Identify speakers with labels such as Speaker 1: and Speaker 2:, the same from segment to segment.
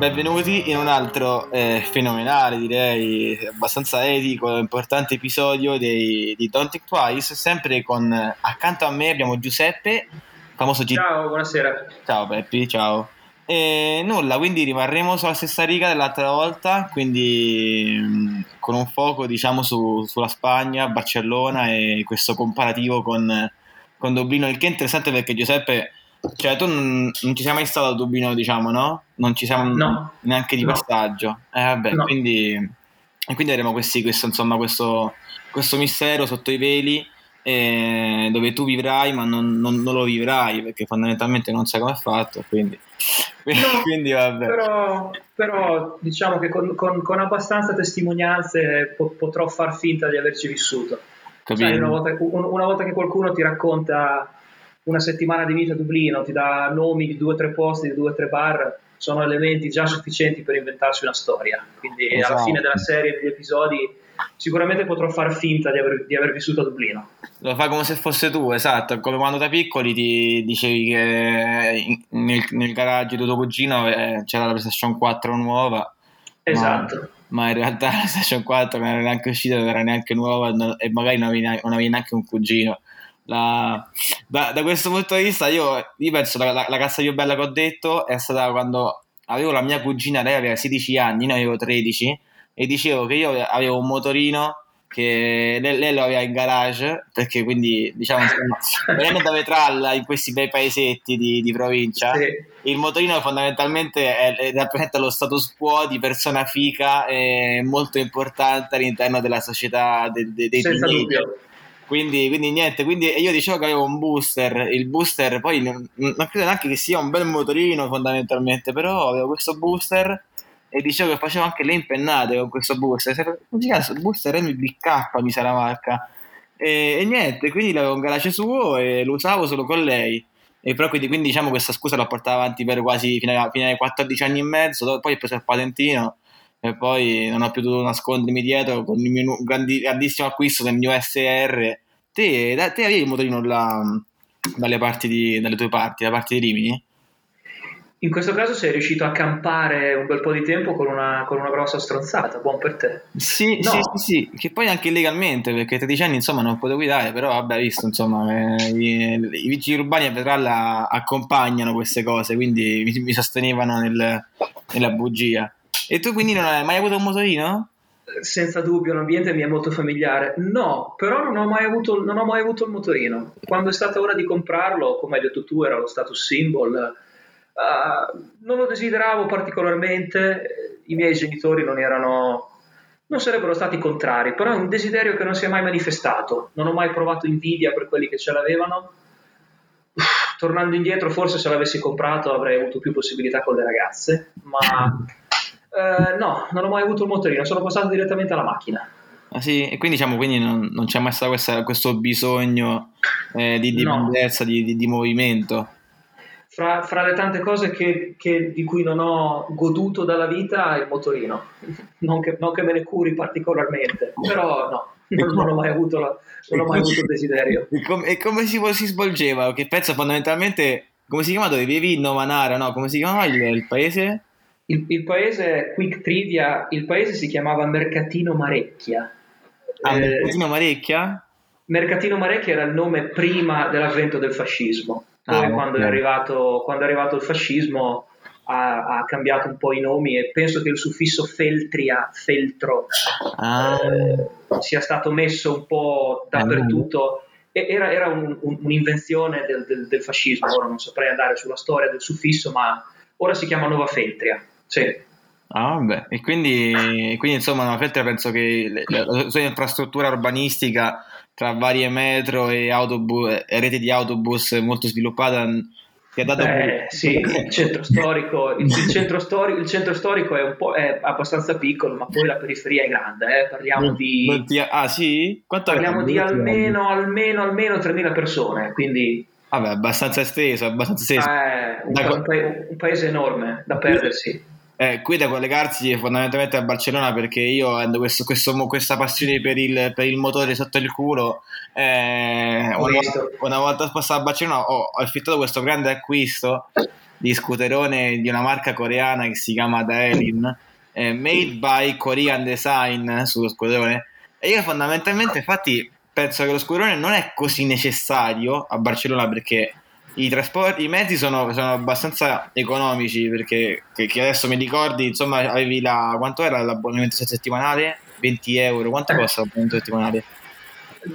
Speaker 1: benvenuti in un altro eh, fenomenale, direi abbastanza etico, importante episodio dei, di Don't Think Twice. Sempre con accanto a me abbiamo Giuseppe, famoso
Speaker 2: G- Ciao, buonasera.
Speaker 1: Ciao Peppi, ciao. E nulla, quindi rimarremo sulla stessa riga dell'altra volta, quindi mh, con un fuoco diciamo su, sulla Spagna, Barcellona e questo comparativo con, con Dublino, il che è interessante perché Giuseppe cioè, tu non, non, ci sei mai stato a Dublino, diciamo, no? Non ci siamo
Speaker 2: no.
Speaker 1: neanche di
Speaker 2: no.
Speaker 1: passaggio. Eh, vabbè,
Speaker 2: no.
Speaker 1: quindi, e quindi avremo questi, questo, insomma, questo, questo mistero sotto i veli eh, dove tu vivrai, ma non, non, non, lo vivrai perché fondamentalmente non sai come è fatto. Quindi, quindi vabbè.
Speaker 2: Però, però, diciamo che con, con, con abbastanza testimonianze po- potrò far finta di averci vissuto. Sai, una, volta, una volta che qualcuno ti racconta una settimana di vita a Dublino, ti dà nomi di due o tre posti, di due o tre bar, sono elementi già sufficienti per inventarsi una storia. Quindi esatto. alla fine della serie, degli episodi, sicuramente potrò far finta di aver, di aver, vissuto a Dublino.
Speaker 1: Lo fai come se fosse tu, esatto, come quando da piccoli ti dicevi che nel, nel garage di tuo cugino eh, c'era la PlayStation 4 nuova.
Speaker 2: Esatto.
Speaker 1: Ma ma in realtà la PlayStation 4 non era neanche uscita, non era neanche nuova e magari non avevi, non avevi neanche un cugino. La, da, da, questo punto di vista io, io penso la, la, la cassa più bella che ho detto è stata quando avevo la mia cugina, lei aveva 16 anni, ne avevo 13 e dicevo che io avevo un motorino che lei, lei lo aveva in garage perché quindi diciamo venendo da Vetralla in questi bei paesetti di, di provincia
Speaker 2: sì.
Speaker 1: il motorino fondamentalmente è, rappresenta lo status quo di persona fica e molto importante all'interno della società de, de, dei
Speaker 2: Senza dubbio
Speaker 1: quindi, quindi, niente, quindi io dicevo che avevo un booster, il booster poi non, non, credo neanche che sia un bel motorino fondamentalmente, però avevo questo booster e dicevo che facevo anche le impennate con questo booster, come si chiama? Il booster MBK mi sa la marca, e, e niente, quindi l'avevo in garage suo e lo usavo solo con lei. E però quindi, quindi diciamo questa scusa l'ho portata avanti per quasi fino, a, fino ai 14 anni e mezzo, poi ho preso il patentino e poi non ho più dovuto nascondermi dietro con il mio grandi, grandissimo acquisto del mio SR. Te, da, te avevi il motorino là, dalle, parti di, dalle tue parti, da parte di Rimini?
Speaker 2: In questo caso sei riuscito a campare un bel po' di tempo con una, con una grossa stronzata, buon per te.
Speaker 1: Sì, no. sì, sì, sì, che poi anche illegalmente, perché a 13 anni insomma non potevo guidare, però vabbè, visto insomma, eh, i, i, vigili urbani a Vetralla accompagnano queste cose, quindi mi, mi sostenevano nel, nella bugia. E tu quindi non hai mai avuto un motorino?
Speaker 2: Senza dubbio, l'ambiente mi è molto familiare. No, però non ho mai avuto, ho mai avuto il motorino. Quando è stata ora di comprarlo, come hai detto tu, era lo status symbol. Uh, non lo desideravo particolarmente, i miei genitori non erano, non sarebbero stati contrari, però è un desiderio che non si è mai manifestato. Non ho mai provato invidia per quelli che ce l'avevano. Uff, tornando indietro, forse se l'avessi comprato avrei avuto più possibilità con le ragazze, ma Uh, no, non ho mai avuto un motorino, sono passato direttamente alla macchina.
Speaker 1: Ah, sì? E quindi diciamo quindi non, non c'è mai stato questa, questo bisogno eh, di dipendenza, no. di, di, di, movimento?
Speaker 2: Fra, fra, le tante cose che, che, di cui non ho goduto dalla vita, il motorino. Non che, non che me ne curi particolarmente, però no, non, non ho mai avuto, la, non ho mai avuto il desiderio.
Speaker 1: E come, e come si, si, svolgeva? Che penso fondamentalmente, come si chiama dove vivi? Novanara, no? Come si chiamava il, il paese?
Speaker 2: Il, il, paese, quick trivia, il paese si chiamava Mercatino Marecchia.
Speaker 1: Ah, eh, Mercatino Marecchia?
Speaker 2: Mercatino Marecchia era il nome prima dell'avvento del fascismo. Ah, quando, okay. è arrivato, quando, è arrivato, il fascismo ha, ha, cambiato un po' i nomi e penso che il suffisso feltria, feltro,
Speaker 1: ah.
Speaker 2: eh, sia stato messo un po' dappertutto. Era, era un, un, un'invenzione del, del, del fascismo, ora non saprei andare sulla storia del suffisso, ma ora si chiama Nuova Feltria. Sì.
Speaker 1: Ah, vabbè. E quindi, quindi insomma, Feltria penso che la sua infrastruttura urbanistica tra varie metro e, autobus, e rete di autobus molto sviluppata
Speaker 2: ti ha dato Beh, sì, il centro storico, il, il, centro storico, il centro storico è, un po', è abbastanza piccolo, ma poi la periferia è grande, eh? parliamo di...
Speaker 1: Ah sì?
Speaker 2: Quanto parliamo di almeno, almeno, almeno 3.000 persone, quindi...
Speaker 1: Vabbè, abbastanza esteso, abbastanza esteso.
Speaker 2: Eh, un, paese, un paese enorme da perdersi
Speaker 1: eh, qui da collegarsi fondamentalmente a Barcellona perché io avendo questo, questo, questa passione per il, per il, motore sotto il culo eh, una, volta, una, volta spostato a Barcellona ho, ho affittato questo grande acquisto di scooterone di una marca coreana che si chiama Daelin, eh, made by Korean Design sullo scooterone. E io fondamentalmente, infatti, penso che lo scooterone non è così necessario a Barcellona perché i trasporti, i mezzi sono, sono abbastanza economici perché che, che adesso mi ricordi, insomma, avevi la quanto era l'abbonamento settimanale? 20 euro, quanto costa l'abbonamento settimanale?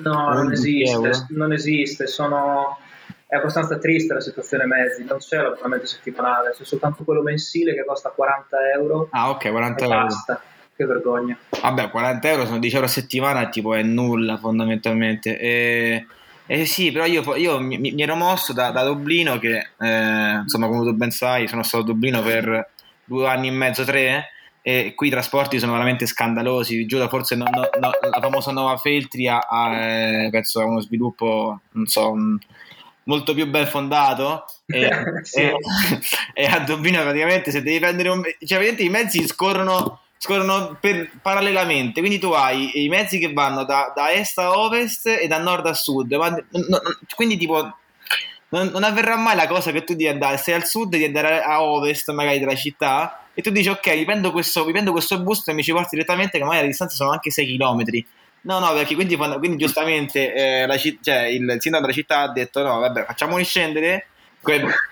Speaker 2: No, non esiste, non esiste, sono... è abbastanza triste la situazione mezzi, non c'è l'abbonamento settimanale, c'è soltanto quello mensile che costa 40 euro.
Speaker 1: Ah, ok, 40 euro.
Speaker 2: Basta. Che vergogna.
Speaker 1: Vabbè, 40 euro sono 10 euro a settimana, tipo è nulla fondamentalmente. E, e sì, però io, io mi, mi, ero mosso da, da Dublino, che eh, insomma, come tu ben sai, sono stato a Dublino per due anni e mezzo, tre e qui i trasporti sono veramente scandalosi. Giuro, forse no, no, no, la famosa nuova Feltri ha, ha eh, penso a uno sviluppo, non so, un, molto più ben fondato. E, sì. e, e, a Dublino praticamente se devi prendere un... cioè praticamente i mezzi scorrono, scorrono per, parallelamente, quindi tu hai i mezzi che vanno da, da est a ovest e da nord a sud, ma, no, quindi tipo non, non, avverrà mai la cosa che tu devi andare, sei al sud, devi andare a ovest magari della città e tu dici ok, vi prendo questo, vi prendo questo boost e mi ci porti direttamente che magari le distanze sono anche 6 km. No, no, perché quindi, quindi giustamente eh, la, cioè, il sindaco della città ha detto no, vabbè, facciamoli scendere.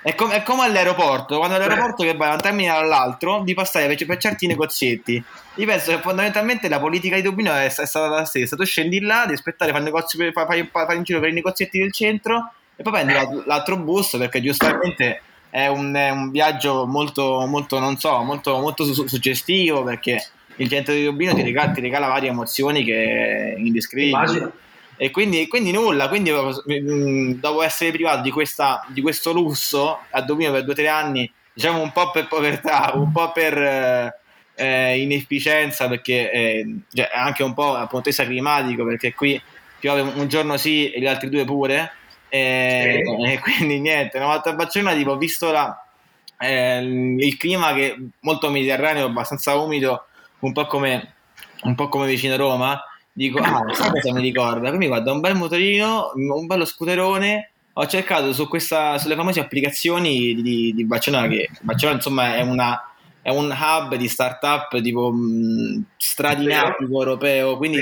Speaker 1: È, com- è come all'aeroporto, quando all'aeroporto che vai da un terminale all'altro di passare per, per certi negozietti. Io penso che fondamentalmente la politica di Dublino è, è stata la stessa. Tu scendi là, devi aspettare, fai, negozi, fai, fai, fai in giro per i negozietti del centro e poi prendi l'altro bus perché giustamente è un, è un viaggio molto, molto, non so, molto, molto su- suggestivo perché il centro di Dublino ti regala, ti regala varie emozioni che è indescrivibile. E quindi, quindi, nulla, quindi mm, dopo essere privato di, questa, di questo lusso a Dublino per due o tre anni, diciamo un po' per povertà, un po' per eh, eh inefficienza, perché eh, cioè, anche un po' dal punto di vista climatico, perché qui piove un giorno sì e gli altri due pure, e, sì. e quindi niente, una volta a Barcellona tipo, ho visto la, eh, il clima che è molto mediterraneo, abbastanza umido, un po' come, un po come vicino a Roma, dico, ah, questa cosa mi ricorda, quindi guarda, un bel motorino, un bello scooterone, ho cercato su questa, sulle famose applicazioni di, di Barcellona, che Barcellona insomma è una è un hub di startup tipo mh, stradinautico europeo, quindi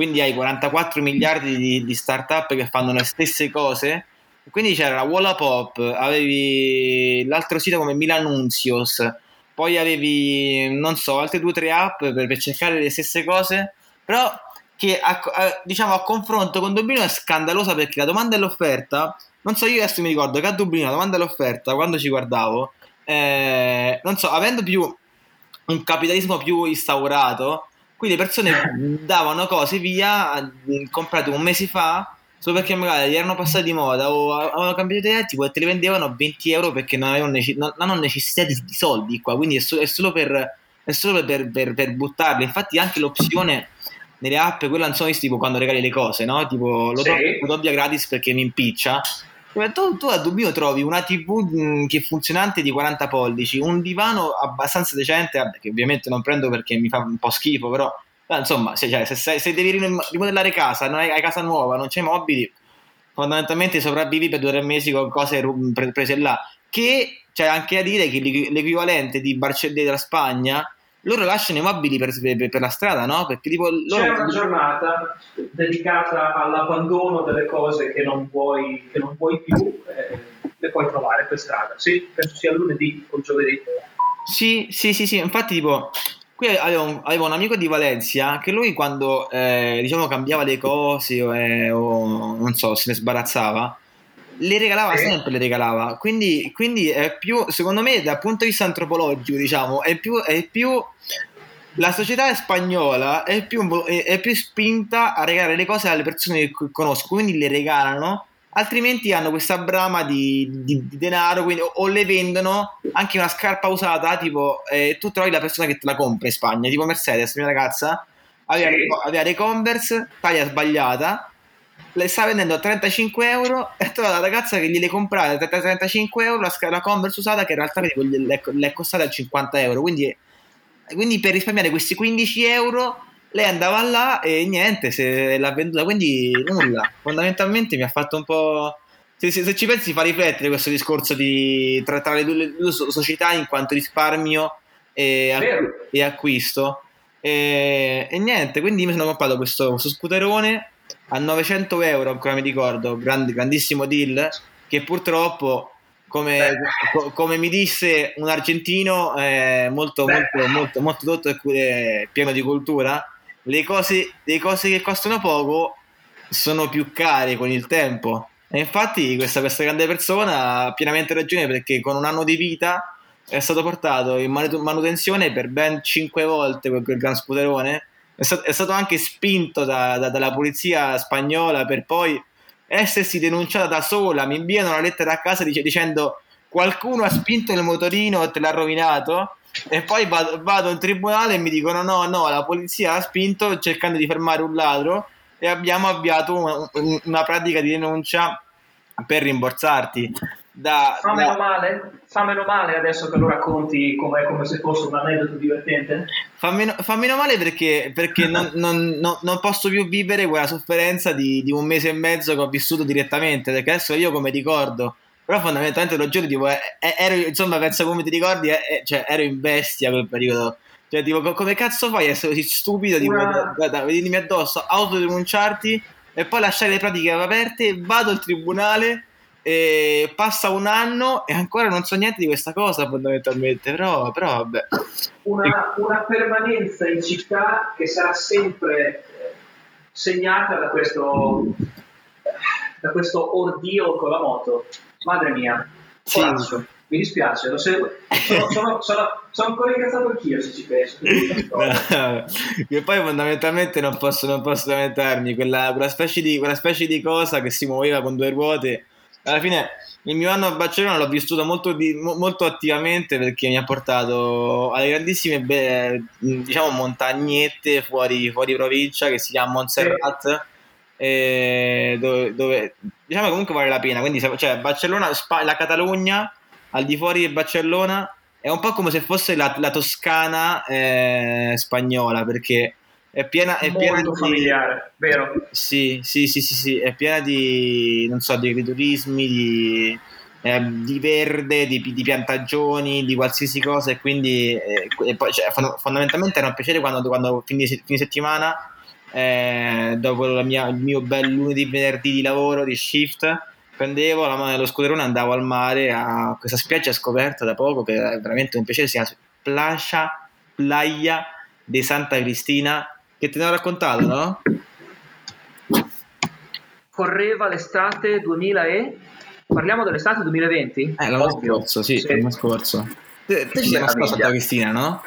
Speaker 1: quindi hai 44 miliardi di, di start-up che fanno le stesse cose. Quindi c'era Wallapop, avevi l'altro sito come Milanuncios, poi avevi, non so, altre due o tre app per, per, cercare le stesse cose, però che a, a, diciamo a confronto con Dublino è scandalosa perché la domanda e l'offerta, non so, io adesso mi ricordo che a Dublino la domanda e l'offerta, quando ci guardavo, eh, non so, avendo più un capitalismo più instaurato, quindi le persone davano cose via comprate un mese fa solo perché magari gli erano passati di moda o avevano cambiato idea tipo e te le vendevano 20 euro perché non avevano, nece- non, hanno necessità di, di, soldi qua quindi è, so- è solo, per, è solo per, per, per, buttarle. Infatti anche l'opzione nelle app quella non sono tipo quando regali le cose no? tipo lo sì. doppia gratis perché mi impiccia tu, tu, a Dublino trovi una TV mm, che è funzionante di 40 pollici, un divano abbastanza decente, che ovviamente non prendo perché mi fa un po' schifo, però insomma, se, cioè, se, se, devi rimodellare casa, non hai, hai, casa nuova, non c'hai mobili, fondamentalmente sopravvivi per due o tre mesi con cose prese là. Che c'è anche a dire che l'equivalente di Barcellona della Spagna loro lasciano i mobili per, per, per, la strada, no? Perché tipo loro...
Speaker 2: C'è una giornata dedicata all'abbandono delle cose che non vuoi, che non vuoi più, eh, le puoi trovare per strada. Sì, penso sia lunedì o giovedì.
Speaker 1: Sì, sì, sì, sì, infatti tipo... Qui avevo un, avevo un amico di Valencia che lui quando eh, diciamo cambiava le cose eh, o non so, se ne sbarazzava, le regalava sì. sempre, le regalava. Quindi, quindi, è più, secondo me, dal punto di vista antropologico, diciamo, è più, è più la società spagnola è più, è più, spinta a regalare le cose alle persone che conosco, quindi le regalano, altrimenti hanno questa brama di, di, di denaro, quindi, o, o, le vendono anche una scarpa usata, tipo eh, tu trovi la persona che te la compra in Spagna, tipo Mercedes, mia ragazza, aveva, sì. aveva dei Converse, taglia sbagliata, le sta vendendo a 35 euro e trova la ragazza che gliele comprate a 35 euro la, la Converse usata che in realtà le è costata a 50 euro quindi, quindi, per risparmiare questi 15 euro lei andava là e niente se l'ha venduta quindi nulla fondamentalmente mi ha fatto un po' se, se, se, ci pensi fa riflettere questo discorso di, tra, tra le, due, le, due, società in quanto risparmio e, e acquisto. E, e, niente, quindi mi sono comprato questo, questo scooterone a 900 euro, ancora mi ricordo, grandi, grandissimo deal, che purtroppo, come, co, come mi disse un argentino eh, molto, molto, molto, molto dotto e pieno di cultura, le cose, le cose che costano poco sono più care con il tempo. E infatti questa, questa grande persona ha pienamente ragione perché con un anno di vita è stato portato in manutenzione per ben 5 volte quel, quel gran scooterone. È stato, anche spinto da, da, dalla polizia spagnola per poi essersi denunciata da sola. Mi inviano una lettera a casa dice, dicendo qualcuno ha spinto il motorino e te l'ha rovinato. E poi vado, vado, in tribunale e mi dicono: no, no, la polizia ha spinto cercando di fermare un ladro e abbiamo avviato una, una pratica di denuncia per rimborsarti. Da,
Speaker 2: fa, meno male, fa meno male adesso che lo racconti come, come se fosse un aneddoto divertente?
Speaker 1: Fa meno, fa meno male perché, perché non, non, non, non, posso più vivere quella sofferenza di, di, un mese e mezzo che ho vissuto direttamente, perché adesso io come ricordo, però fondamentalmente lo giuro, tipo, ero, insomma, penso come ti ricordi, cioè, ero in bestia quel periodo cioè, tipo, come cazzo fai a essere così stupido? Tipo, Una... da, da, venirmi addosso, autodenunciarti e poi lasciare le pratiche aperte, vado al tribunale e passa un anno e ancora non so niente di questa cosa fondamentalmente, però, però vabbè.
Speaker 2: Una, una permanenza in città che sarà sempre segnata da questo, da questo ordio con la moto. Madre mia, sì. mi dispiace, lo seguo. Sono, sono, sono, sono ancora incazzato anch'io se ci penso.
Speaker 1: che poi fondamentalmente non posso, non posso lamentarmi, quella, quella, specie di, quella specie di cosa che si muoveva con due ruote. Alla fine il mio anno a Barcellona l'ho vissuto molto, molto attivamente perché mi ha portato alle grandissime beh, diciamo montagnette fuori, fuori, provincia che si chiama Montserrat. Eh. Dove, dove, diciamo comunque vale la pena quindi cioè Barcellona, la Catalogna al di fuori di Barcellona è un po' come se fosse la, la Toscana eh, spagnola perché è piena, è piena
Speaker 2: di familiare, vero?
Speaker 1: Sì, sì, sì, sì, sì, è piena di, non so, di agriturismi, di, eh, di verde, di, di, piantagioni, di qualsiasi cosa e quindi eh, e poi, cioè, fondamentalmente era un piacere quando, quando fine, fine settimana, eh, dopo mia, il mio bel lunedì, venerdì di lavoro, di shift, prendevo la mano dello scuderone e andavo al mare a questa spiaggia scoperta da poco che è veramente un piacere si chiama Plascia Playa di Santa Cristina che te ne ho raccontato no?
Speaker 2: correva l'estate 2000 e parliamo dell'estate 2020?
Speaker 1: eh l'anno scorso sì, sì. l'anno scorso te, te ci sei a Santa Cristina no?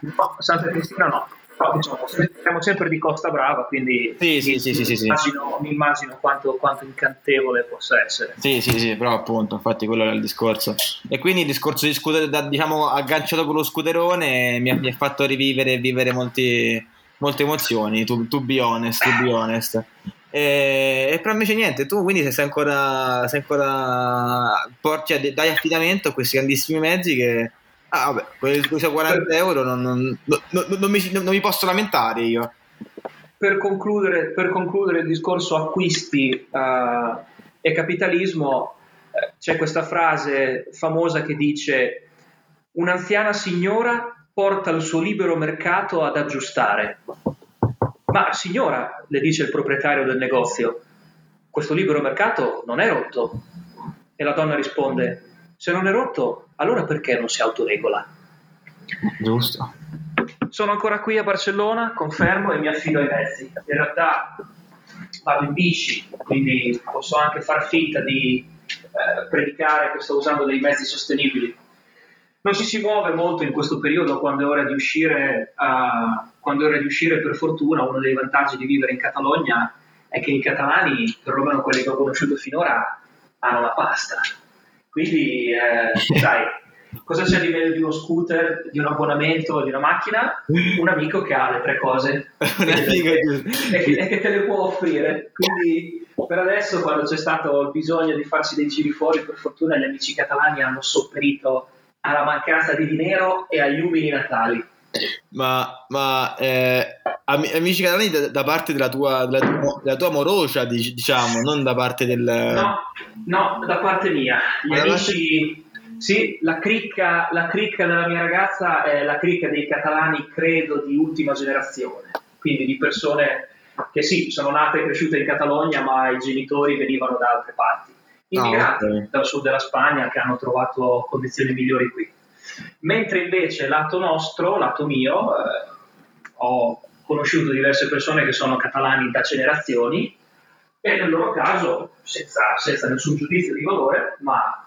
Speaker 2: no Santa Cristina no diciamo, siamo sempre di Costa Brava, quindi
Speaker 1: sì, sì, sì, sì, sì,
Speaker 2: immagino, mi immagino quanto, quanto, incantevole possa essere.
Speaker 1: Sì, sì, sì, però appunto, infatti quello era il discorso. E quindi il discorso di scooter, da, diciamo, agganciato con lo scooterone mi ha, mi ha fatto rivivere e vivere molti, molte emozioni, to, to be honest, to be honest. E, e, però invece niente, tu quindi sei ancora, sei ancora porti, cioè, dai affidamento a questi grandissimi mezzi che Ah, vabbè, quei 40 euro non, non, non, non, mi, non mi posso lamentare io.
Speaker 2: Per concludere, per concludere il discorso acquisti uh, e capitalismo, eh, c'è questa frase famosa che dice un'anziana signora porta il suo libero mercato ad aggiustare. Ma signora, le dice il proprietario del negozio, questo libero mercato non è rotto. E la donna risponde, se non è rotto, allora perché non si autoregola?
Speaker 1: Giusto.
Speaker 2: Sono ancora qui a Barcellona, confermo e mi affido ai mezzi. In realtà vado in bici, quindi posso anche far finta di eh, predicare che sto usando dei mezzi sostenibili. Non ci si muove molto in questo periodo quando è ora di uscire, uh, quando è ora di uscire per fortuna. Uno dei vantaggi di vivere in Catalogna è che i catalani, perlomeno quelli che ho conosciuto finora, hanno la pasta quindi, eh, sai, cosa c'è di meglio di uno scooter, di un abbonamento, di una macchina? Un amico che ha le tre cose e che, e che te le può offrire. Quindi, per adesso, quando c'è stato il bisogno di farsi dei giri fuori, per fortuna gli amici catalani hanno sopperito alla mancanza di dinero e agli umili natali.
Speaker 1: ma, ma eh, amici catalani da, da parte della tua, della, tua, della tua morocia, diciamo, non da parte del...
Speaker 2: No, no da parte mia. Gli amici... Sì, la cricca, la cricca della mia ragazza è la cricca dei catalani, credo, di ultima generazione, quindi di persone che sì, sono nate e cresciute in Catalogna, ma i genitori venivano da altre parti, immigrati ah, okay. dal sud della Spagna che hanno trovato condizioni migliori qui. Mentre invece lato nostro, lato mio, eh, ho conosciuto diverse persone che sono catalani da generazioni e nel loro caso, senza, senza nessun giudizio di valore, ma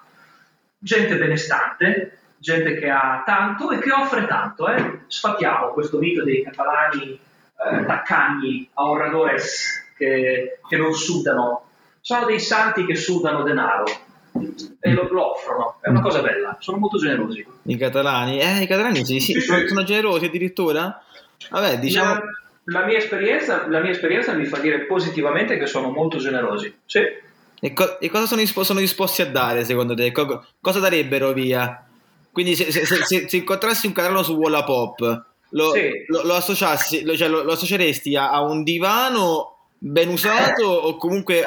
Speaker 2: gente benestante, gente che ha tanto e che offre tanto. Eh. Sfatiamo questo mito dei catalani eh, taccagni a honradores che, che non sudano. Sono dei santi che sudano denaro e lo, lo, offrono, è una cosa bella, sono molto generosi.
Speaker 1: I catalani, eh, i catalani sì, sì, sì, sono, sono generosi addirittura? Vabbè, diciamo...
Speaker 2: La, la, mia la, mia esperienza, mi fa dire positivamente che sono molto generosi, sì.
Speaker 1: E, co- e cosa sono, dispo- sono, disposti a dare secondo te? Co- cosa darebbero via? Quindi se, se, se, se incontrassi un catalano su Wallapop, lo, sì. lo, lo, associassi, lo, cioè, lo associeresti a, a, un divano ben usato o comunque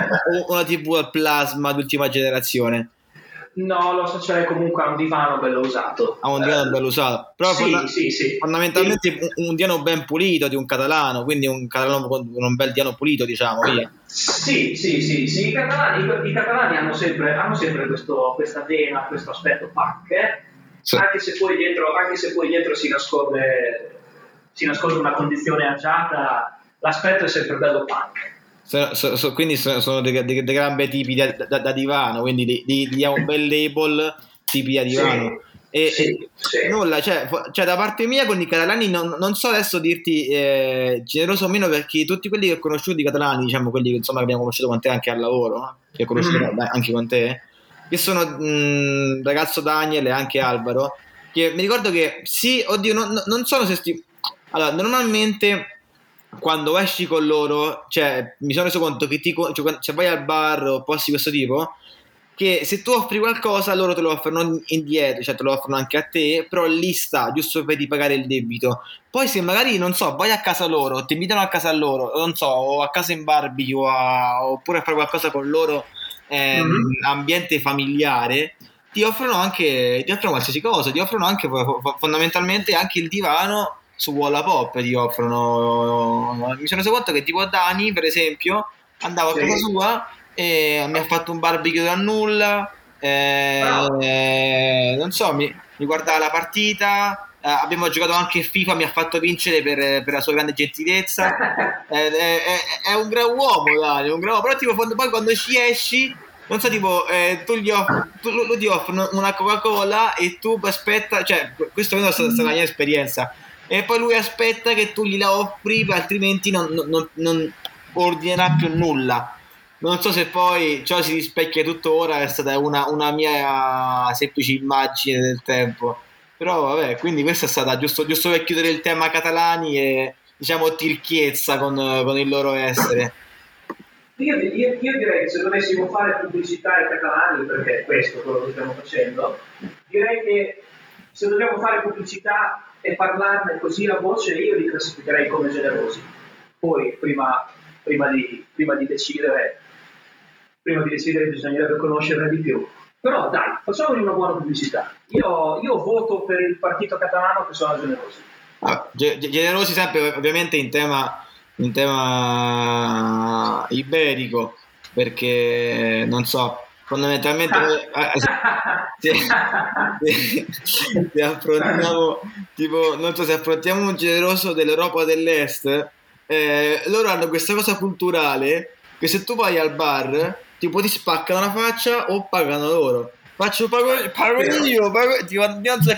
Speaker 1: una TV al plasma d'ultima generazione?
Speaker 2: No, lo associerei comunque a un divano bello usato.
Speaker 1: A un divano eh, bello usato. Però
Speaker 2: sì, fonda- sì, sì.
Speaker 1: fondamentalmente un, un, divano ben pulito di un catalano, quindi un catalano con un bel divano pulito, diciamo, via.
Speaker 2: Sì, sì, sì, sì. I, catalani, i catalani hanno sempre, hanno sempre questo, questa vena, questo aspetto punk, eh? sì. anche, se poi dietro, anche se poi dietro si nasconde, si nasconde una condizione agiata, l'aspetto è sempre bello punk.
Speaker 1: So, so, so, quindi sono dei, dei, dei gran bei tipi da, da, da divano, quindi gli, gli diamo un bel label tipi da divano. Sì. E, sì, e sì. nulla, cioè, cioè, da parte mia con i catalani non, non so adesso dirti eh, generoso o meno perché tutti quelli che ho conosciuto i catalani, diciamo quelli che, insomma, abbiamo conosciuto con te anche al lavoro, che ho conosciuto mm. anche con te, che sono mh, ragazzo Daniel e anche Alvaro, che mi ricordo che sì, oddio, non, non sono se sti... Allora, normalmente quando esci con loro, cioè mi sono reso conto che ti, cioè, se vai al bar o posti di questo tipo, che se tu offri qualcosa loro te lo offrono indietro, cioè te lo offrono anche a te, però lì sta, giusto per ripagare il debito. Poi se magari, non so, vai a casa loro, ti invitano a casa loro, non so, o a casa in barbecue, a, oppure a fare qualcosa con loro ehm, mm-hmm. ambiente familiare, ti offrono anche ti offrono qualsiasi cosa, ti offrono anche fondamentalmente anche il divano su Wallapop ti offrono mi sono reso conto che tipo Dani per esempio andavo sì. a casa sua e mi ha fatto un barbecue da nulla eh, eh, non so mi, mi guardava la partita eh, abbiamo giocato anche FIFA, mi ha fatto vincere per, per la sua grande gentilezza. Eh, è, un gran uomo, Dani, un gran uomo. Però tipo quando, poi quando ci esci, non so, tipo, eh, tu gli offri, tu, lo, ti offrono una Coca-Cola e tu aspetta, cioè, questo è stata, stata la mia esperienza. E poi lui aspetta che tu gliela offri, altrimenti non, non, non ordinerà più nulla. Non so se poi ciò si rispecchia tuttora, è stata una, una mia semplice immagine del tempo però vabbè, quindi questa è stata giusto, giusto per chiudere il tema catalani e diciamo tirchiezza con, con il loro essere.
Speaker 2: Io, io, io, direi che se dovessimo fare pubblicità ai catalani, perché è questo quello che stiamo facendo, direi che se dobbiamo fare pubblicità e parlarne così a voce, io li classificherei come generosi. Poi, prima, prima, di, prima di decidere, prima di decidere bisognerebbe conoscerne di più. Però dai, facciamogli una buona pubblicità. Io, io voto per il partito catalano che sono generosi.
Speaker 1: Ah, generosi sempre ovviamente in tema, in tema iberico, perché non so, fondamentalmente se, se, se, affrontiamo tipo non so se affrontiamo un generoso dell'Europa dell'Est eh, loro hanno questa cosa culturale che se tu vai al bar tipo ti spaccano la faccia o pagano loro. Faccio pago, pago io, pago, tipo,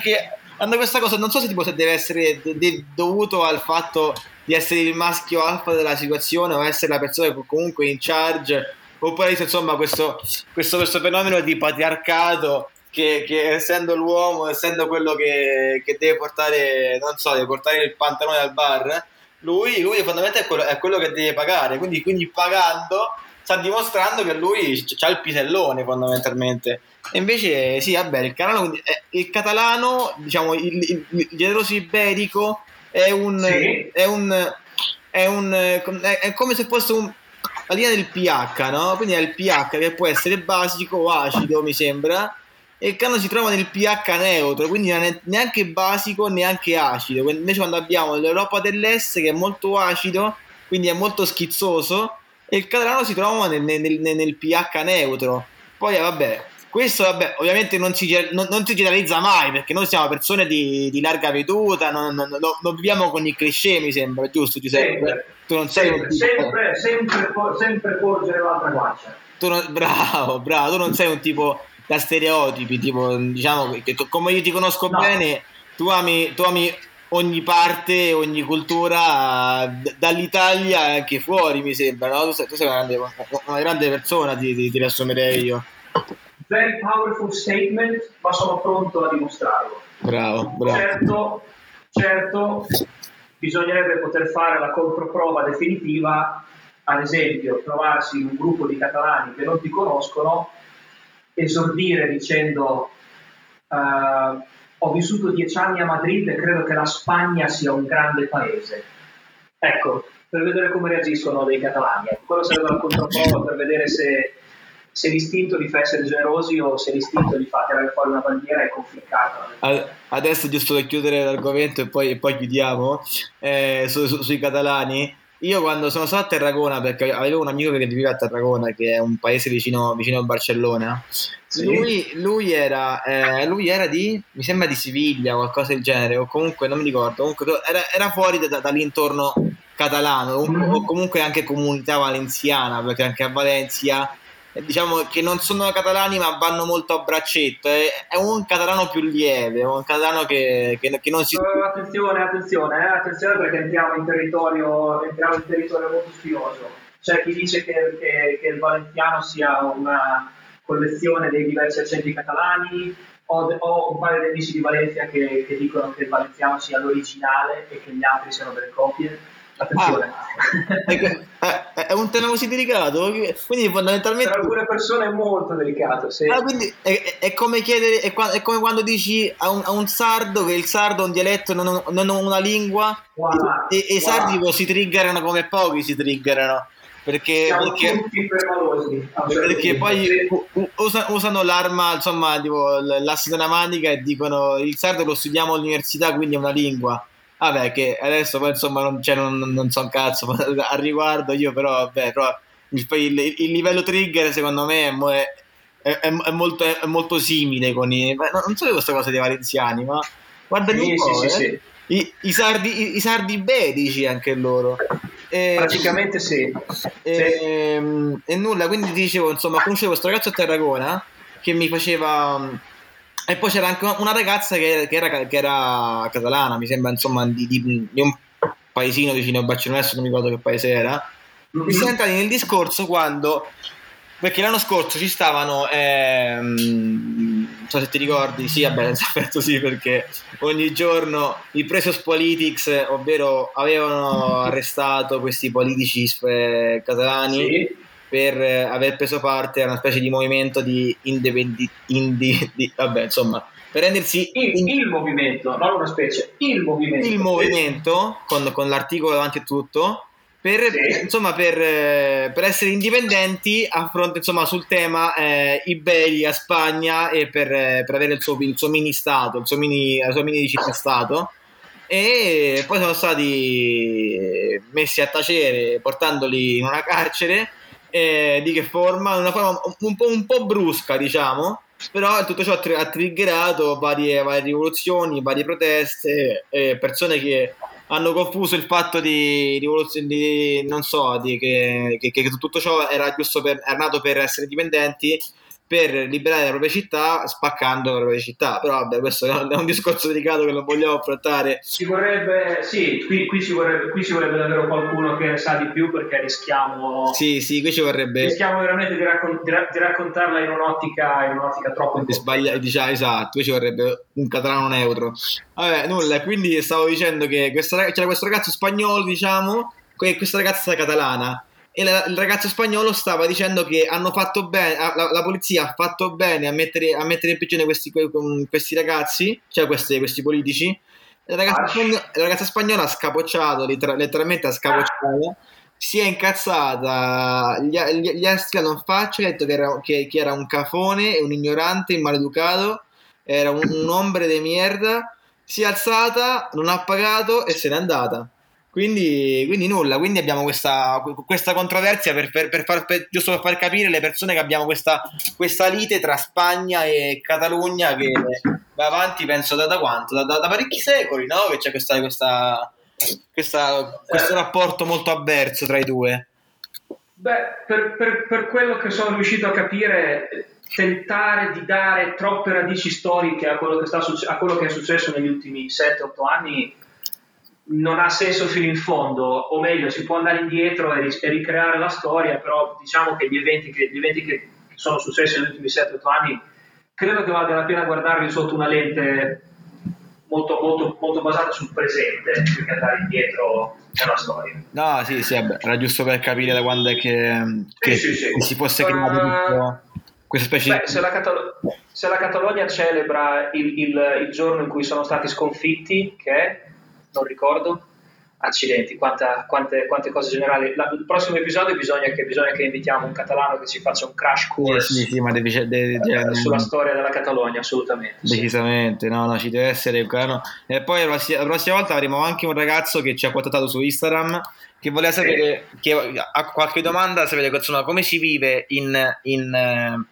Speaker 1: che hanno questa cosa, non so se, tipo, se deve essere de- de- dovuto al fatto di essere il maschio alfa della situazione o essere la persona che comunque in charge, oppure insomma questo, questo, questo fenomeno di patriarcato che, che, essendo l'uomo, essendo quello che, che, deve portare, non so, deve portare il pantalone al bar, lui, lui fondamentalmente è quello, è quello che deve pagare, quindi, quindi pagando sta dimostrando che lui ha il pisellone fondamentalmente. E invece, sì, vabbè, il, catalano, il catalano diciamo, il, il, il generoso iberico è un, sì. è un, è un, è come se fosse un, la linea del pH, no? Quindi è il pH che può essere basico o acido, mi sembra, e il cano si trova nel pH neutro, quindi non è neanche basico neanche acido. Invece quando abbiamo l'Europa dell'Est che è molto acido, quindi è molto schizzoso, e il catalano si trova nel, nel, nel, nel pH neutro. Poi vabbè, questo vabbè, ovviamente non si, non, non si, generalizza mai perché noi siamo persone di, di larga veduta, non, non, viviamo con i cliché, mi sembra, giusto Giuseppe?
Speaker 2: Sempre, tu non sei sempre, sempre, sempre, sempre porgere l'altra guancia.
Speaker 1: Tu non, bravo, bravo, tu non sei un tipo da stereotipi, tipo, diciamo che come io ti conosco no. bene, tu ami, tu ami ogni parte, ogni cultura dall'Italia e anche fuori, mi sembra, no? Tu sei, tu sei una, grande, una, grande, persona, ti, ti, ti riassumerei io
Speaker 2: very powerful statement, ma sono pronto a dimostrarlo.
Speaker 1: Bravo, bravo.
Speaker 2: Certo, certo, bisognerebbe poter fare la controprova definitiva, ad esempio, trovarsi in un gruppo di catalani che non ti conoscono, esordire dicendo uh, ho vissuto dieci anni a Madrid e credo che la Spagna sia un grande paese. Ecco, per vedere come reagiscono dei catalani. Quello sarebbe la controprova per vedere se se l'istinto li fa essere generosi o se l'istinto li fa tirare fuori una bandiera è conficcato.
Speaker 1: Adesso giusto per chiudere l'argomento e poi, e poi chiudiamo, eh, su, su, sui catalani, io quando sono stato a Terragona, perché avevo un amico che vive a Terragona, che è un paese vicino, vicino a Barcellona, sì. lui, lui, era, eh, lui, era, di, mi sembra di Siviglia, qualcosa del genere, o comunque non mi ricordo, comunque era, era fuori da, dall'intorno catalano, mm-hmm. o comunque anche comunità valenziana, perché anche a Valencia diciamo che non sono catalani ma vanno molto a braccetto. È, è un catalano più lieve un catalano che, che, che non si
Speaker 2: uh, attenzione attenzione eh, attenzione perché entriamo in territorio entriamo in territorio molto spinoso c'è chi dice che, che, che il valenziano sia una collezione dei diversi accenti catalani ho, ho un paio di amici di Valencia che, che dicono che il valenziano sia l'originale e che gli altri siano delle copie. Attenzione.
Speaker 1: Ah, è, è, un tema così delicato, quindi fondamentalmente...
Speaker 2: Per alcune persone è molto delicato, sì.
Speaker 1: ah, quindi è, è, come chiedere, è, è, come quando dici a un, a un, sardo che il sardo è un dialetto, non, non una lingua, wow, e, e i sardi wow. si triggerano come pochi si triggerano. Perché, perché, perché poi usano l'arma, insomma, tipo l'asse della manica e dicono il sardo lo studiamo all'università, quindi è una lingua Vabbè, che adesso poi insomma non, cioè, non, non so un cazzo al riguardo io, però vabbè, però il, il, il livello trigger secondo me è, è, è, molto, è, molto, simile con i... Non so questa cosa dei valenziani, ma guarda sì, un po', sì, eh. sì, I, i, sardi, i, i, sardi iberici anche loro.
Speaker 2: E, Praticamente sì.
Speaker 1: E, e, e, nulla, quindi dicevo, insomma, conoscevo questo ragazzo a Terragona che mi faceva e poi c'era anche una ragazza che, che, era, che era, catalana, mi sembra, insomma, di, di, di, un paesino vicino a Barcellona, adesso non mi ricordo che paese era. Mm-hmm. Mi siamo entrati nel discorso quando, perché l'anno scorso ci stavano, ehm, non so se ti ricordi, sì, vabbè, aperto sì, perché ogni giorno i Precious Politics, ovvero avevano arrestato questi politici eh, catalani. Sì per eh, aver preso parte a una specie di movimento di indipendenti, indi, di, vabbè, insomma, per rendersi
Speaker 2: il, in... il, movimento, non una specie, il movimento.
Speaker 1: Il movimento, con, con l'articolo davanti e tutto, per, sì. insomma, per, eh, per, essere indipendenti a fronte, insomma, sul tema eh, Iberia, Spagna e per, eh, per avere il suo, il suo, mini stato, il suo mini, la sua mini città stato e poi sono stati messi a tacere portandoli in una carcere eh, di che forma? Una forma un po', un po', brusca, diciamo, però tutto ciò ha triggerato varie, varie rivoluzioni, varie proteste, eh, persone che hanno confuso il fatto di rivoluzione, di, non so, di che, che, che, tutto ciò era giusto per, era nato per essere indipendenti per liberare la propria città spaccando la propria città. Però vabbè, questo è un discorso delicato che non vogliamo affrontare.
Speaker 2: Ci vorrebbe, sì, qui, qui, ci vorrebbe, qui ci vorrebbe davvero qualcuno che sa di più perché rischiamo...
Speaker 1: Sì, sì, qui ci vorrebbe...
Speaker 2: Rischiamo veramente di, raccon- di, ra- di raccontarla in un'ottica, in un'ottica troppo...
Speaker 1: Sbaglia- diciamo, esatto, qui ci vorrebbe un catalano neutro. Vabbè, nulla, quindi stavo dicendo che questa, c'era questo ragazzo spagnolo, diciamo, questa ragazza catalana e la, il ragazzo spagnolo stava dicendo che hanno fatto bene, la, la, polizia ha fatto bene a mettere, a mettere in prigione questi, questi ragazzi, cioè questi, questi politici, la ragazza, spagnola, la ragazza spagnola ha scapocciato, letteralmente ha scapocciato, si è incazzata, gli, gli, gli ha strillato in faccia, ha detto che era, che, che era un cafone, un ignorante, un maleducato, era un, un ombre de mierda, si è alzata, non ha pagato e se n'è andata. Quindi, quindi, nulla, quindi abbiamo questa, questa controversia per, per, per far, per, giusto per far capire le persone che abbiamo questa, questa lite tra Spagna e Catalogna che va avanti penso da, da quanto? Da, da, da, parecchi secoli, no? Che c'è questa, questa, questa, questo rapporto molto avverso tra i due.
Speaker 2: Beh, per, per, per quello che sono riuscito a capire, tentare di dare troppe radici storiche a quello che, sta, a quello che è successo negli ultimi 7-8 anni non ha senso fino in fondo, o meglio, si può andare indietro e, ricreare la storia, però diciamo che gli eventi che, gli eventi che sono successi negli ultimi 7-8 anni credo che valga la pena guardarli sotto una lente molto, molto, molto basata sul presente più che andare indietro nella storia.
Speaker 1: No, sì, sì, era giusto per capire da quando è che, che, sì, sì, sì. si fosse creato uh, tutto questa specie
Speaker 2: beh, di... Se la, Catalo- se la Catalogna celebra il, il, il giorno in cui sono stati sconfitti, che è non ricordo. Accidenti, quanta, quante, quante, cose generali. La, il prossimo episodio bisogna che, bisogna che, invitiamo un catalano che ci faccia un crash course
Speaker 1: sì, sì, ma devi, devi,
Speaker 2: devi, sulla storia della Catalogna, assolutamente.
Speaker 1: Decisamente, sì. no, no, ci deve essere. No. E poi la, la prossima volta avremo anche un ragazzo che ci ha contattato su Instagram che voleva sapere, che ha qualche domanda, sapere insomma, come si vive in, in eh,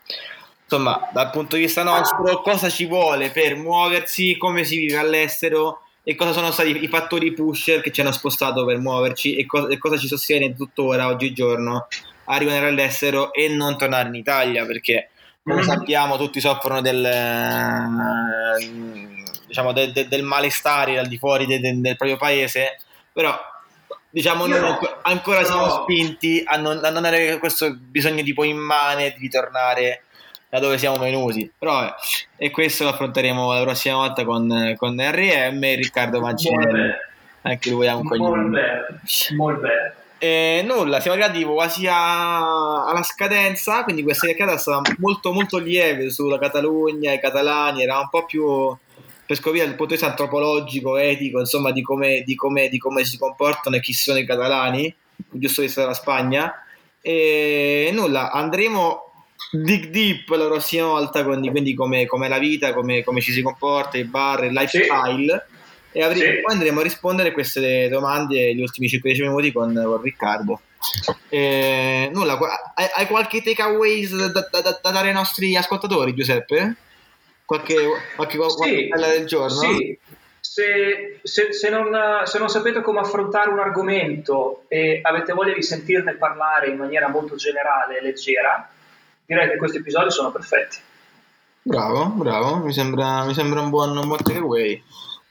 Speaker 1: insomma, dal punto di vista nostro, cosa ci vuole per muoversi, come si vive all'estero e cosa sono stati i fattori pusher che ci hanno spostato per muoverci? E, co- e cosa ci sostiene tuttora oggigiorno a rimanere all'estero e non tornare in Italia? Perché come sappiamo tutti soffrono del, diciamo, de- de- del malestare al di fuori de- del proprio paese. Però diciamo noi no, ancora siamo no. spinti a non, a non avere questo bisogno tipo immane di ritornare da dove siamo venuti. Però eh, e questo lo affronteremo la prossima volta con, con RM e Riccardo Mancinelli. Anche lui è un.
Speaker 2: Molto bene.
Speaker 1: E nulla, siamo arrivati quasi a, alla scadenza, quindi questa chiacchierata è stata molto molto lieve sulla Catalogna, i catalani, era un po' più per scoprire punto di vista antropologico, etico, insomma, di come, di come, di come si comportano e chi sono i catalani, giusto visto dalla Spagna. E nulla, andremo dig deep la prossima volta, quindi, quindi come, come la vita, come, come, ci si comporta, i bar, il lifestyle. Sì. E avremo, sì. poi andremo a rispondere a queste domande gli ultimi 5-10 minuti con, con Riccardo. Eh, nulla, hai, hai, qualche takeaways da, da, da, da, dare ai nostri ascoltatori, Giuseppe? Qualche, qualche, qualche
Speaker 2: sì, del giorno? Sì. Se, se, se, non, se, non, sapete come affrontare un argomento e avete voglia di sentirne parlare in maniera molto generale e leggera, direi che questi episodi sono perfetti.
Speaker 1: Bravo, bravo, mi sembra, mi sembra un buon, un buon takeaway.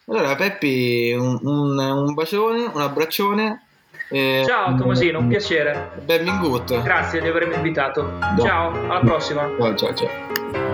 Speaker 1: Allora, Peppi, un, un, un bacione, un abbraccione.
Speaker 2: Eh, ciao Tomasino, un piacere.
Speaker 1: Benvenuto.
Speaker 2: Grazie di avermi invitato. Ciao, alla prossima.
Speaker 1: Ciao, ciao, ciao.